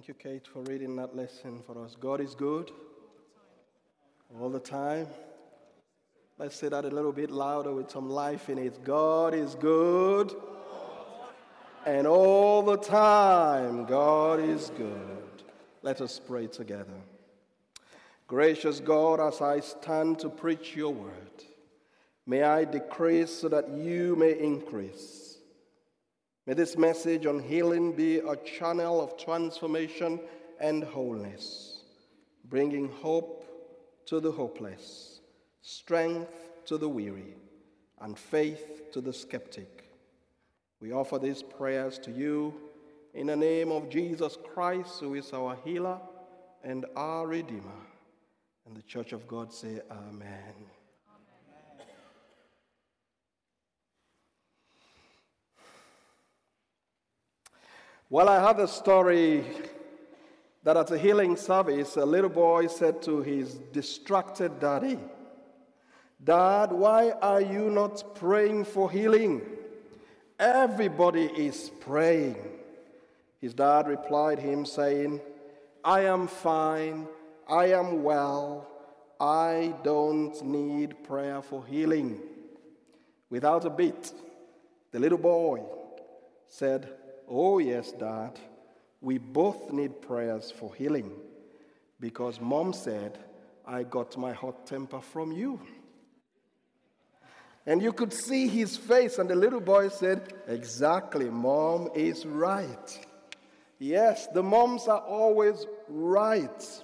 Thank you, Kate, for reading that lesson for us. God is good all the time. Let's say that a little bit louder with some life in it. God is good and all the time. God is good. Let us pray together. Gracious God, as I stand to preach your word, may I decrease so that you may increase. May this message on healing be a channel of transformation and wholeness, bringing hope to the hopeless, strength to the weary, and faith to the skeptic. We offer these prayers to you in the name of Jesus Christ, who is our healer and our Redeemer. And the Church of God say, Amen. Well, I have a story that at a healing service, a little boy said to his distracted daddy, Dad, why are you not praying for healing? Everybody is praying. His dad replied him, saying, I am fine, I am well, I don't need prayer for healing. Without a bit, the little boy said, Oh, yes, Dad, we both need prayers for healing because mom said, I got my hot temper from you. And you could see his face, and the little boy said, Exactly, mom is right. Yes, the moms are always right.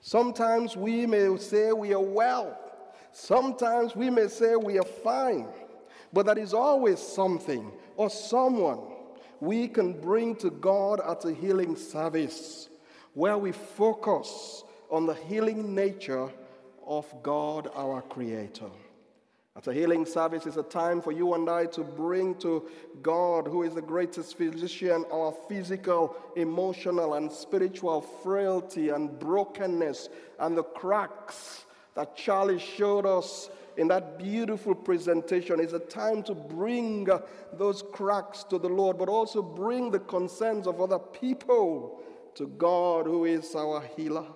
Sometimes we may say we are well, sometimes we may say we are fine, but there is always something or someone we can bring to God at a healing service where we focus on the healing nature of God, our Creator. At a healing service is a time for you and I to bring to God, who is the greatest physician, our physical, emotional, and spiritual frailty and brokenness and the cracks that Charlie showed us in that beautiful presentation is a time to bring uh, those cracks to the Lord, but also bring the concerns of other people to God, who is our healer.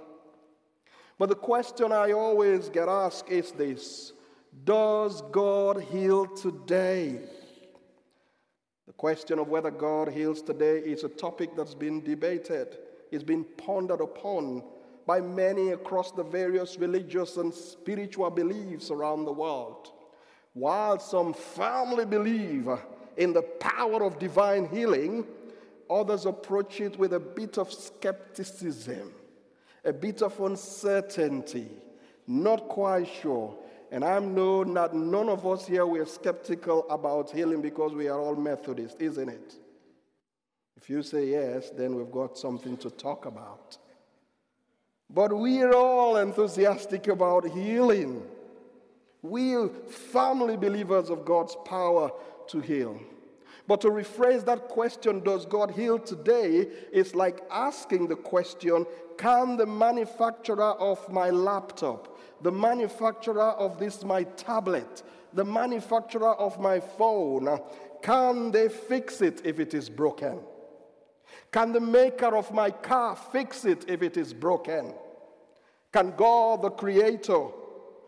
But the question I always get asked is this Does God heal today? The question of whether God heals today is a topic that's been debated, it's been pondered upon by many across the various religious and spiritual beliefs around the world. While some firmly believe in the power of divine healing, others approach it with a bit of skepticism, a bit of uncertainty, not quite sure. And I know that none of us here we are skeptical about healing because we are all Methodists, isn't it? If you say yes, then we've got something to talk about. But we are all enthusiastic about healing. We family believers of God's power to heal. But to rephrase that question, does God heal today, is like asking the question can the manufacturer of my laptop, the manufacturer of this, my tablet, the manufacturer of my phone, can they fix it if it is broken? Can the maker of my car fix it if it is broken? Can God, the Creator,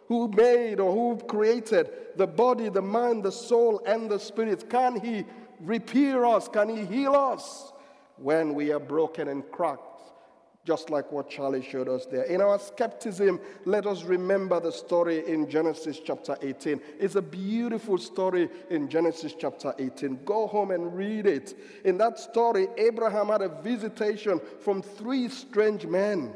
who made or who created the body, the mind, the soul, and the spirit, can He repair us? Can He heal us when we are broken and cracked? Just like what Charlie showed us there. In our skepticism, let us remember the story in Genesis chapter 18. It's a beautiful story in Genesis chapter 18. Go home and read it. In that story, Abraham had a visitation from three strange men.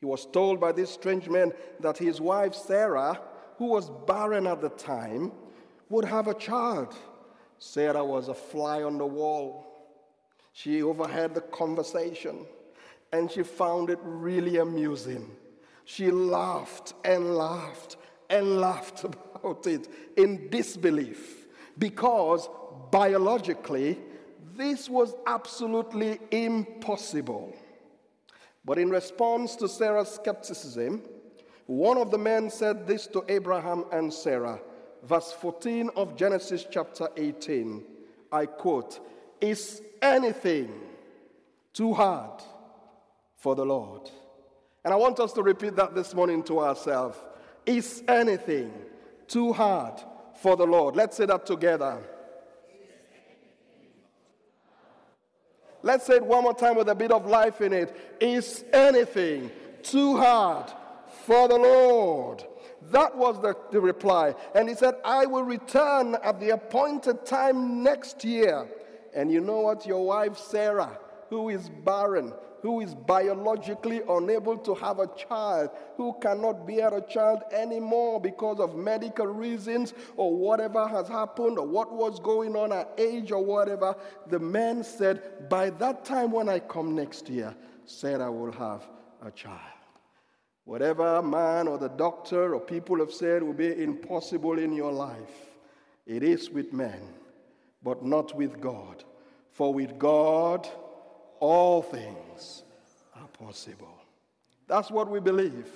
He was told by these strange men that his wife Sarah, who was barren at the time, would have a child. Sarah was a fly on the wall. She overheard the conversation and she found it really amusing. She laughed and laughed and laughed about it in disbelief because biologically, this was absolutely impossible. But in response to Sarah's skepticism, one of the men said this to Abraham and Sarah. Verse 14 of Genesis chapter 18. I quote, Is anything too hard for the Lord? And I want us to repeat that this morning to ourselves. Is anything too hard for the Lord? Let's say that together. Let's say it one more time with a bit of life in it. Is anything too hard for the Lord? That was the, the reply. And he said, I will return at the appointed time next year. And you know what? Your wife, Sarah, who is barren, who is biologically unable to have a child, who cannot bear a child anymore because of medical reasons or whatever has happened or what was going on at age or whatever, the man said, By that time when I come next year, Sarah will have a child. Whatever man or the doctor or people have said will be impossible in your life, it is with men, but not with God. For with God, all things are possible. That's what we believe.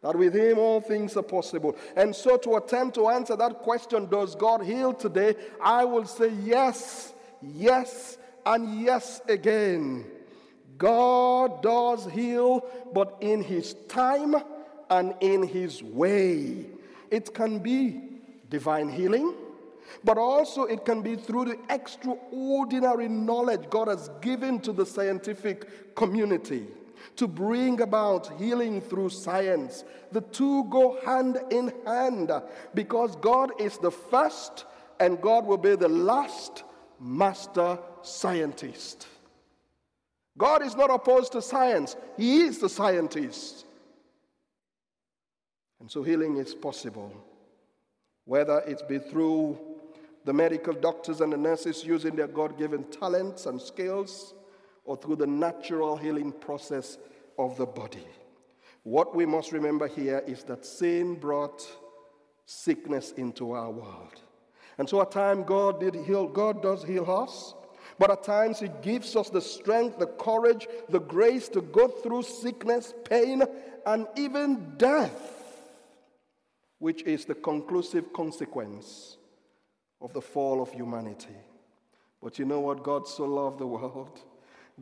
That with Him all things are possible. And so, to attempt to answer that question, does God heal today? I will say yes, yes, and yes again. God does heal, but in His time and in His way. It can be divine healing, but also it can be through the extraordinary knowledge God has given to the scientific community to bring about healing through science. The two go hand in hand because God is the first and God will be the last master scientist. God is not opposed to science, He is the scientist. And so healing is possible, whether it be through the medical doctors and the nurses using their God given talents and skills, or through the natural healing process of the body. What we must remember here is that sin brought sickness into our world. And so at times God did heal, God does heal us. But at times, He gives us the strength, the courage, the grace to go through sickness, pain, and even death, which is the conclusive consequence of the fall of humanity. But you know what? God so loved the world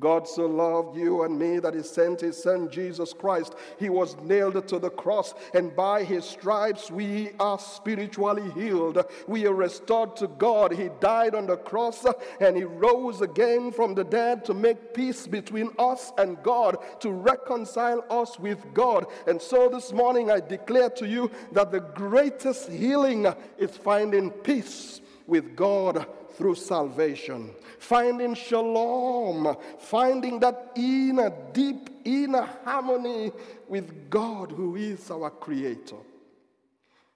God so loved you and me that he sent his son Jesus Christ. He was nailed to the cross, and by his stripes we are spiritually healed. We are restored to God. He died on the cross and he rose again from the dead to make peace between us and God, to reconcile us with God. And so this morning I declare to you that the greatest healing is finding peace with God through salvation finding shalom, finding that inner, deep inner harmony with God, who is our Creator.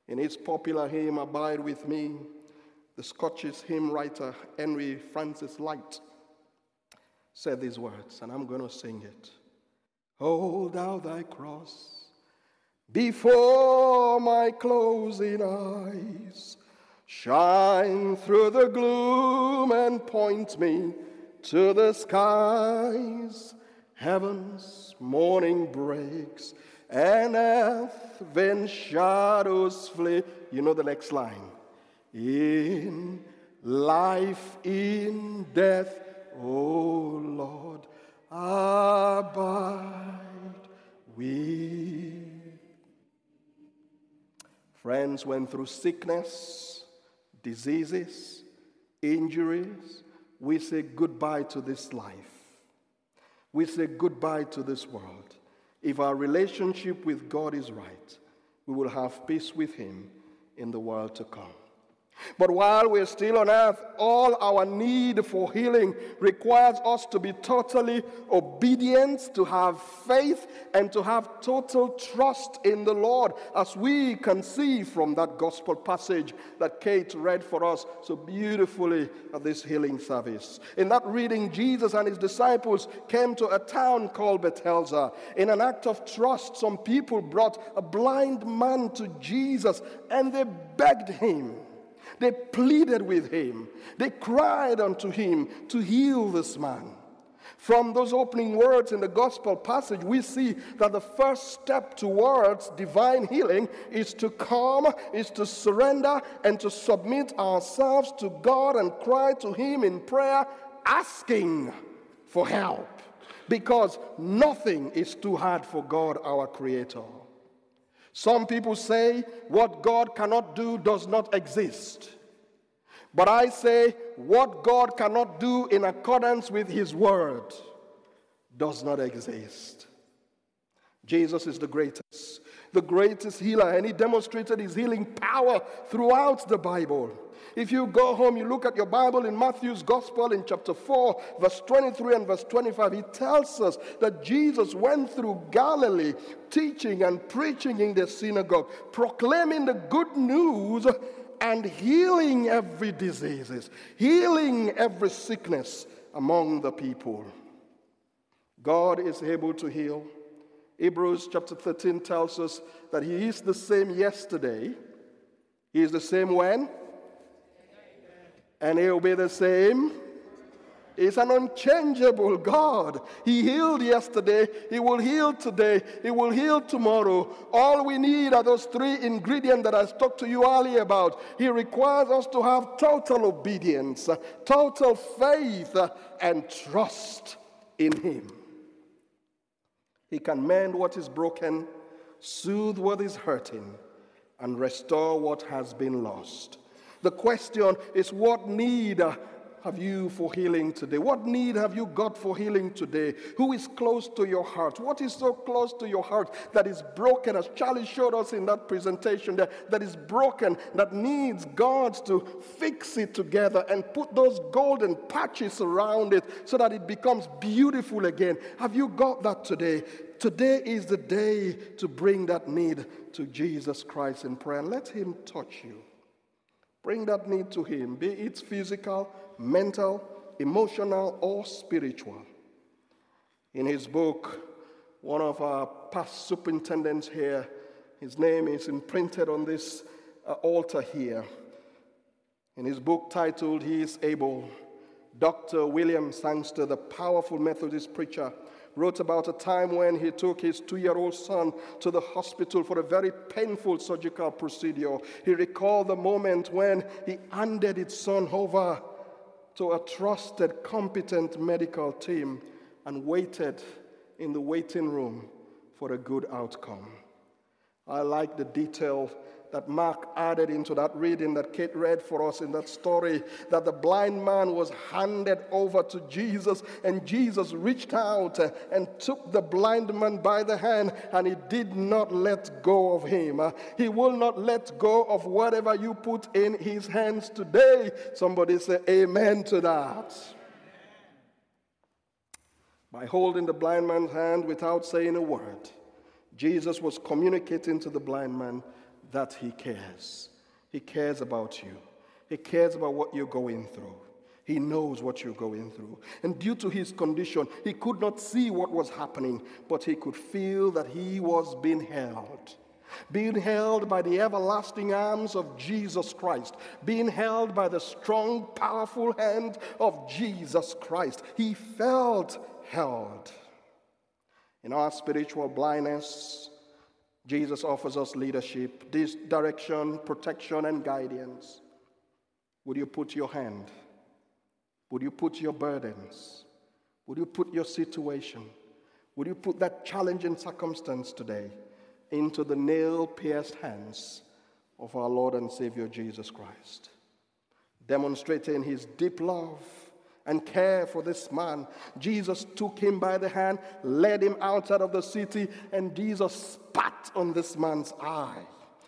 In his popular hymn, Abide with Me, the Scottish hymn writer Henry Francis Lyte said these words, and I'm going to sing it. Hold out thy cross before my closing eyes. Shine through the gloom and point me to the skies. Heaven's morning breaks and earth then shadows flee. You know the next line. In life, in death, O Lord, abide with. Friends went through sickness diseases, injuries, we say goodbye to this life. We say goodbye to this world. If our relationship with God is right, we will have peace with Him in the world to come. But while we're still on earth, all our need for healing requires us to be totally obedient, to have faith, and to have total trust in the Lord, as we can see from that gospel passage that Kate read for us so beautifully at this healing service. In that reading, Jesus and his disciples came to a town called Bethesda. In an act of trust, some people brought a blind man to Jesus and they begged him they pleaded with him. They cried unto him to heal this man. From those opening words in the gospel passage, we see that the first step towards divine healing is to come, is to surrender, and to submit ourselves to God and cry to Him in prayer, asking for help. because nothing is too hard for God, our Creator. Some people say what God cannot do does not exist. But I say what God cannot do in accordance with His Word does not exist. Jesus is the greatest, the greatest healer, and He demonstrated His healing power throughout the Bible. If you go home, you look at your Bible in Matthew's Gospel in chapter 4, verse 23 and verse 25, he tells us that Jesus went through Galilee teaching and preaching in the synagogue, proclaiming the good news and healing every disease, healing every sickness among the people. God is able to heal. Hebrews chapter 13 tells us that He is the same yesterday. He is the same when? And he'll be the same. He's an unchangeable God. He healed yesterday, He will heal today, He will heal tomorrow. All we need are those three ingredients that I talked to you earlier about. He requires us to have total obedience, total faith, and trust in Him. He can mend what is broken, soothe what is hurting, and restore what has been lost. The question is what need have you for healing today? What need have you got for healing today? Who is close to your heart? What is so close to your heart that is broken, as Charlie showed us in that presentation, that, that is broken, that needs God to fix it together and put those golden patches around it so that it becomes beautiful again? Have you got that today? Today is the day to bring that need to Jesus Christ in prayer let Him touch you. Bring that need to Him, be it physical, mental, emotional, or spiritual. In his book, one of our past superintendents here, his name is imprinted on this uh, altar here. In his book titled He is Able, Dr. William Sangster, the powerful Methodist preacher, wrote about a time when he took his two year old son to the hospital for a very painful surgical procedure. He recalled the moment when he handed his son over to a trusted, competent medical team and waited in the waiting room for a good outcome. I like the detail that Mark added into that reading that Kate read for us in that story that the blind man was handed over to Jesus, and Jesus reached out uh, and took the blind man by the hand, and he did not let go of him. Uh, he will not let go of whatever you put in his hands today. Somebody say, Amen to that. By holding the blind man's hand without saying a word, Jesus was communicating to the blind man that He cares. He cares about you, He cares about what you're going through. He knows what you're going through. And due to his condition, he could not see what was happening, but he could feel that he was being held. Being held by the everlasting arms of Jesus Christ, being held by the strong, powerful hand of Jesus Christ. He felt held. In our spiritual blindness, Jesus offers us leadership, this direction, protection, and guidance. Would you put your hand? Would you put your burdens? Would you put your situation? Would you put that challenging circumstance today into the nail pierced hands of our Lord and Savior Jesus Christ? Demonstrating his deep love and care for this man. Jesus took him by the hand, led him outside of the city, and Jesus spat on this man's eye.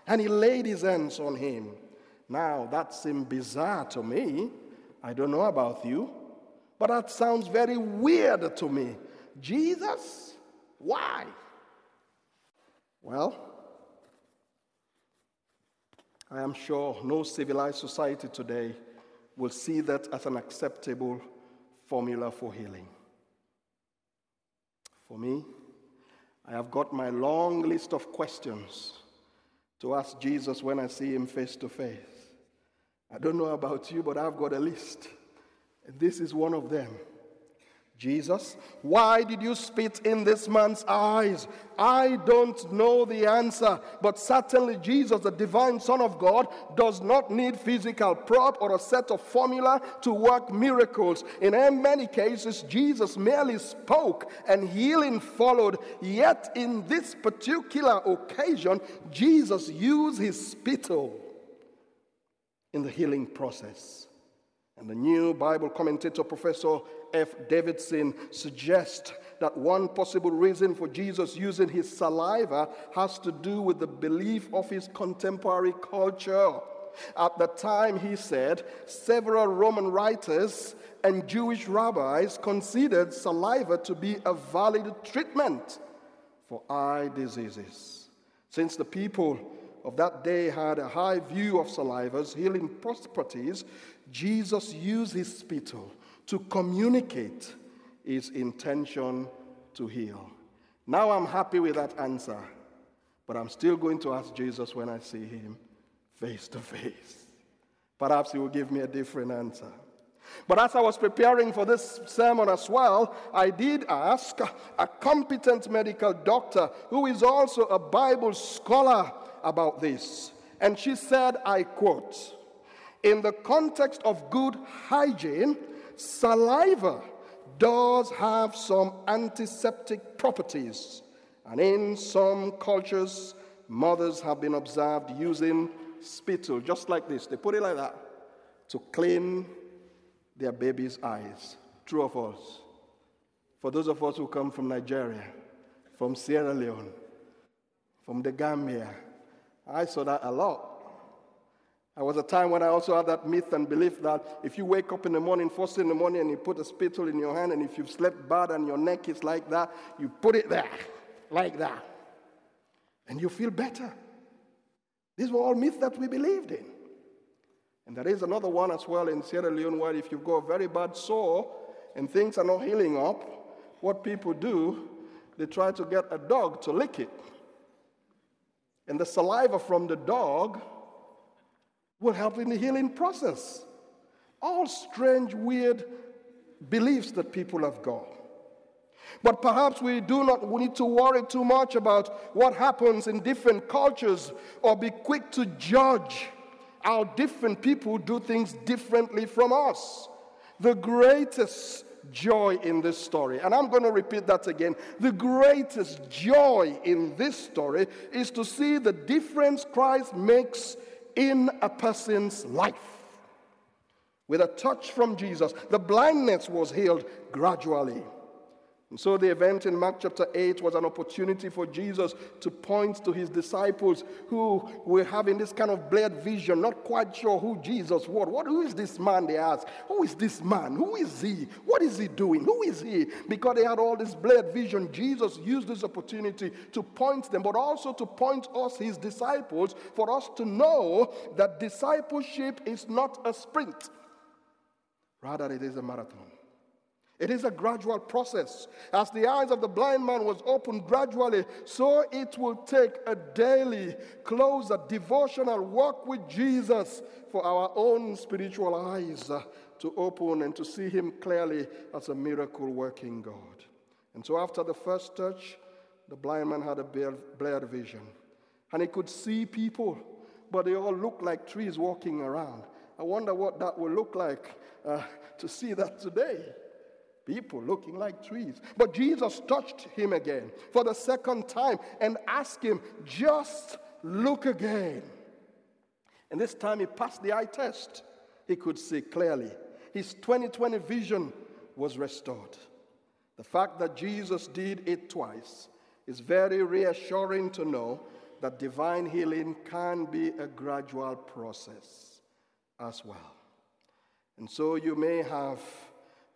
And he laid his hands on him. Now, that seemed bizarre to me. I don't know about you, but that sounds very weird to me. Jesus? Why? Well, I am sure no civilized society today will see that as an acceptable formula for healing. For me, I have got my long list of questions to ask Jesus when I see him face to face. I don't know about you, but I've got a list. And this is one of them. Jesus, why did you spit in this man's eyes? I don't know the answer, but certainly Jesus, the divine Son of God, does not need physical prop or a set of formula to work miracles. In many cases, Jesus merely spoke and healing followed. Yet, in this particular occasion, Jesus used his spittle in the healing process. And the new Bible commentator, Professor F. Davidson, suggests that one possible reason for Jesus using his saliva has to do with the belief of his contemporary culture. At the time, he said, several Roman writers and Jewish rabbis considered saliva to be a valid treatment for eye diseases. Since the people of that day had a high view of saliva's healing properties, Jesus used his spittle to communicate his intention to heal. Now I'm happy with that answer, but I'm still going to ask Jesus when I see him face to face. Perhaps he will give me a different answer. But as I was preparing for this sermon as well, I did ask a competent medical doctor who is also a Bible scholar about this. And she said, I quote, in the context of good hygiene, saliva does have some antiseptic properties. And in some cultures, mothers have been observed using spittle, just like this. They put it like that to clean their baby's eyes. True or false? For those of us who come from Nigeria, from Sierra Leone, from the Gambia, I saw that a lot. There was a time when I also had that myth and belief that if you wake up in the morning, first in the morning, and you put a spittle in your hand, and if you've slept bad and your neck is like that, you put it there, like that, and you feel better. These were all myths that we believed in. And there is another one as well in Sierra Leone where if you've got a very bad sore and things are not healing up, what people do, they try to get a dog to lick it. And the saliva from the dog will help in the healing process. All strange, weird beliefs that people have got. But perhaps we do not we need to worry too much about what happens in different cultures or be quick to judge how different people do things differently from us. The greatest joy in this story. And I'm going to repeat that again. The greatest joy in this story is to see the difference Christ makes in a person's life. With a touch from Jesus, the blindness was healed gradually. And so the event in Mark chapter 8 was an opportunity for Jesus to point to his disciples who were having this kind of blurred vision, not quite sure who Jesus was. What, who is this man? They asked. Who is this man? Who is he? What is he doing? Who is he? Because they had all this blurred vision, Jesus used this opportunity to point them, but also to point us, his disciples, for us to know that discipleship is not a sprint, rather, it is a marathon. It is a gradual process. As the eyes of the blind man was opened gradually, so it will take a daily, closer, devotional walk with Jesus for our own spiritual eyes to open and to see Him clearly as a miracle working God. And so, after the first touch, the blind man had a blurred vision. And he could see people, but they all looked like trees walking around. I wonder what that will look like uh, to see that today people looking like trees. But Jesus touched him again for the second time and asked him, Just look again. And this time he passed the eye test. He could see clearly. His 2020 vision was restored. The fact that Jesus did it twice is very reassuring to know that divine healing can be a gradual process as well. And so you may have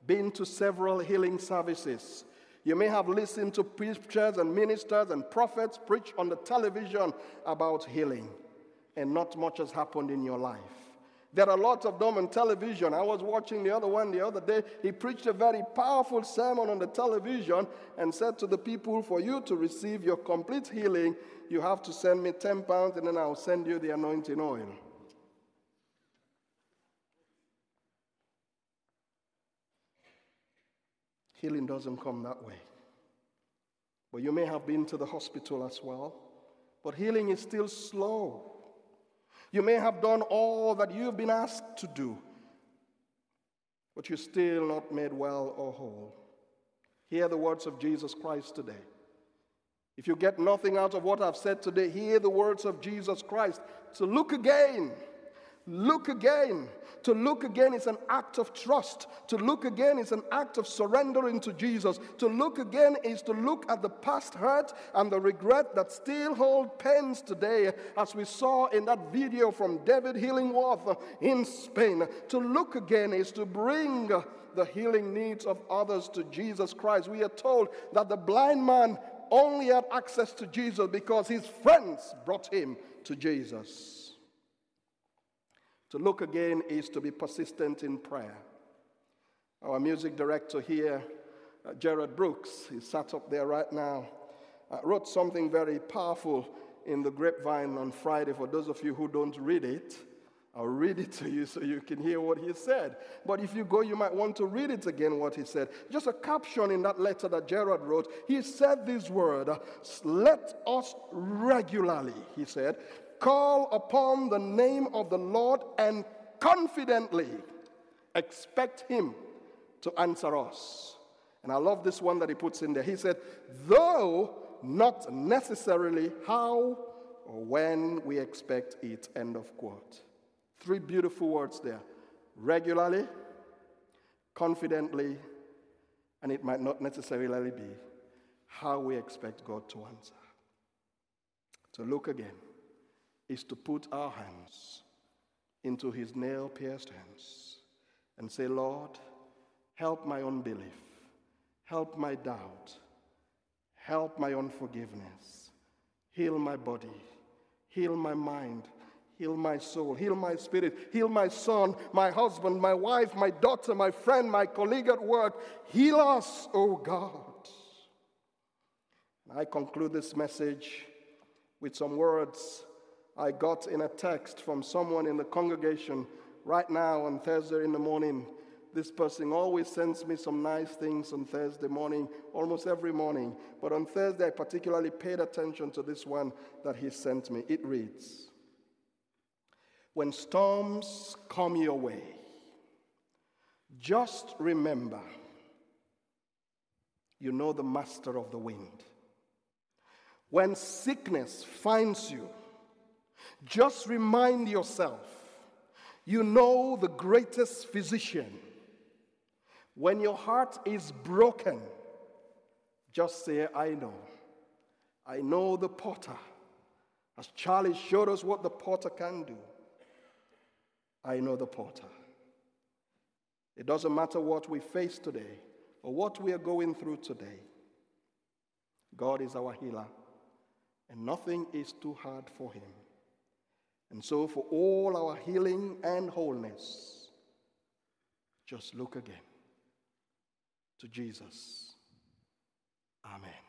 been to several healing services. You may have listened to preachers and ministers and prophets preach on the television about healing, and not much has happened in your life. There are lots of them on television. I was watching the other one the other day. He preached a very powerful sermon on the television and said to the people, For you to receive your complete healing, you have to send me 10 pounds and then I'll send you the anointing oil. Healing doesn't come that way. But you may have been to the hospital as well. But healing is still slow. You may have done all that you've been asked to do, but you're still not made well or whole. Hear the words of Jesus Christ today. If you get nothing out of what I've said today, hear the words of Jesus Christ. So look again. Look again. To look again is an act of trust. To look again is an act of surrendering to Jesus. To look again is to look at the past hurt and the regret that still hold pains today, as we saw in that video from David Illingworth in Spain. To look again is to bring the healing needs of others to Jesus Christ. We are told that the blind man only had access to Jesus because his friends brought him to Jesus. To look again is to be persistent in prayer. Our music director here, uh, Gerard Brooks, he sat up there right now, uh, wrote something very powerful in the grapevine on Friday. For those of you who don't read it, I'll read it to you so you can hear what he said. But if you go, you might want to read it again, what he said. Just a caption in that letter that Gerard wrote. He said this word, Let us regularly, he said, call upon the name of the Lord and confidently expect Him to answer us. And I love this one that he puts in there. He said, though not necessarily how or when we expect it. End of quote. Three beautiful words there regularly, confidently, and it might not necessarily be how we expect God to answer. So look again is to put our hands into his nail pierced hands and say, Lord, help my unbelief, help my doubt, help my unforgiveness, heal my body, heal my mind, heal my soul, heal my spirit, heal my son, my husband, my wife, my daughter, my friend, my colleague at work. Heal us, O oh God. I conclude this message with some words I got in a text from someone in the congregation right now on Thursday in the morning. This person always sends me some nice things on Thursday morning, almost every morning. But on Thursday, I particularly paid attention to this one that he sent me. It reads When storms come your way, just remember you know the master of the wind. When sickness finds you, just remind yourself you know the greatest physician. When your heart is broken, just say, I know. I know the potter. As Charlie showed us what the potter can do, I know the potter. It doesn't matter what we face today or what we are going through today. God is our healer, and nothing is too hard for him. And so, for all our healing and wholeness, just look again to Jesus. Amen.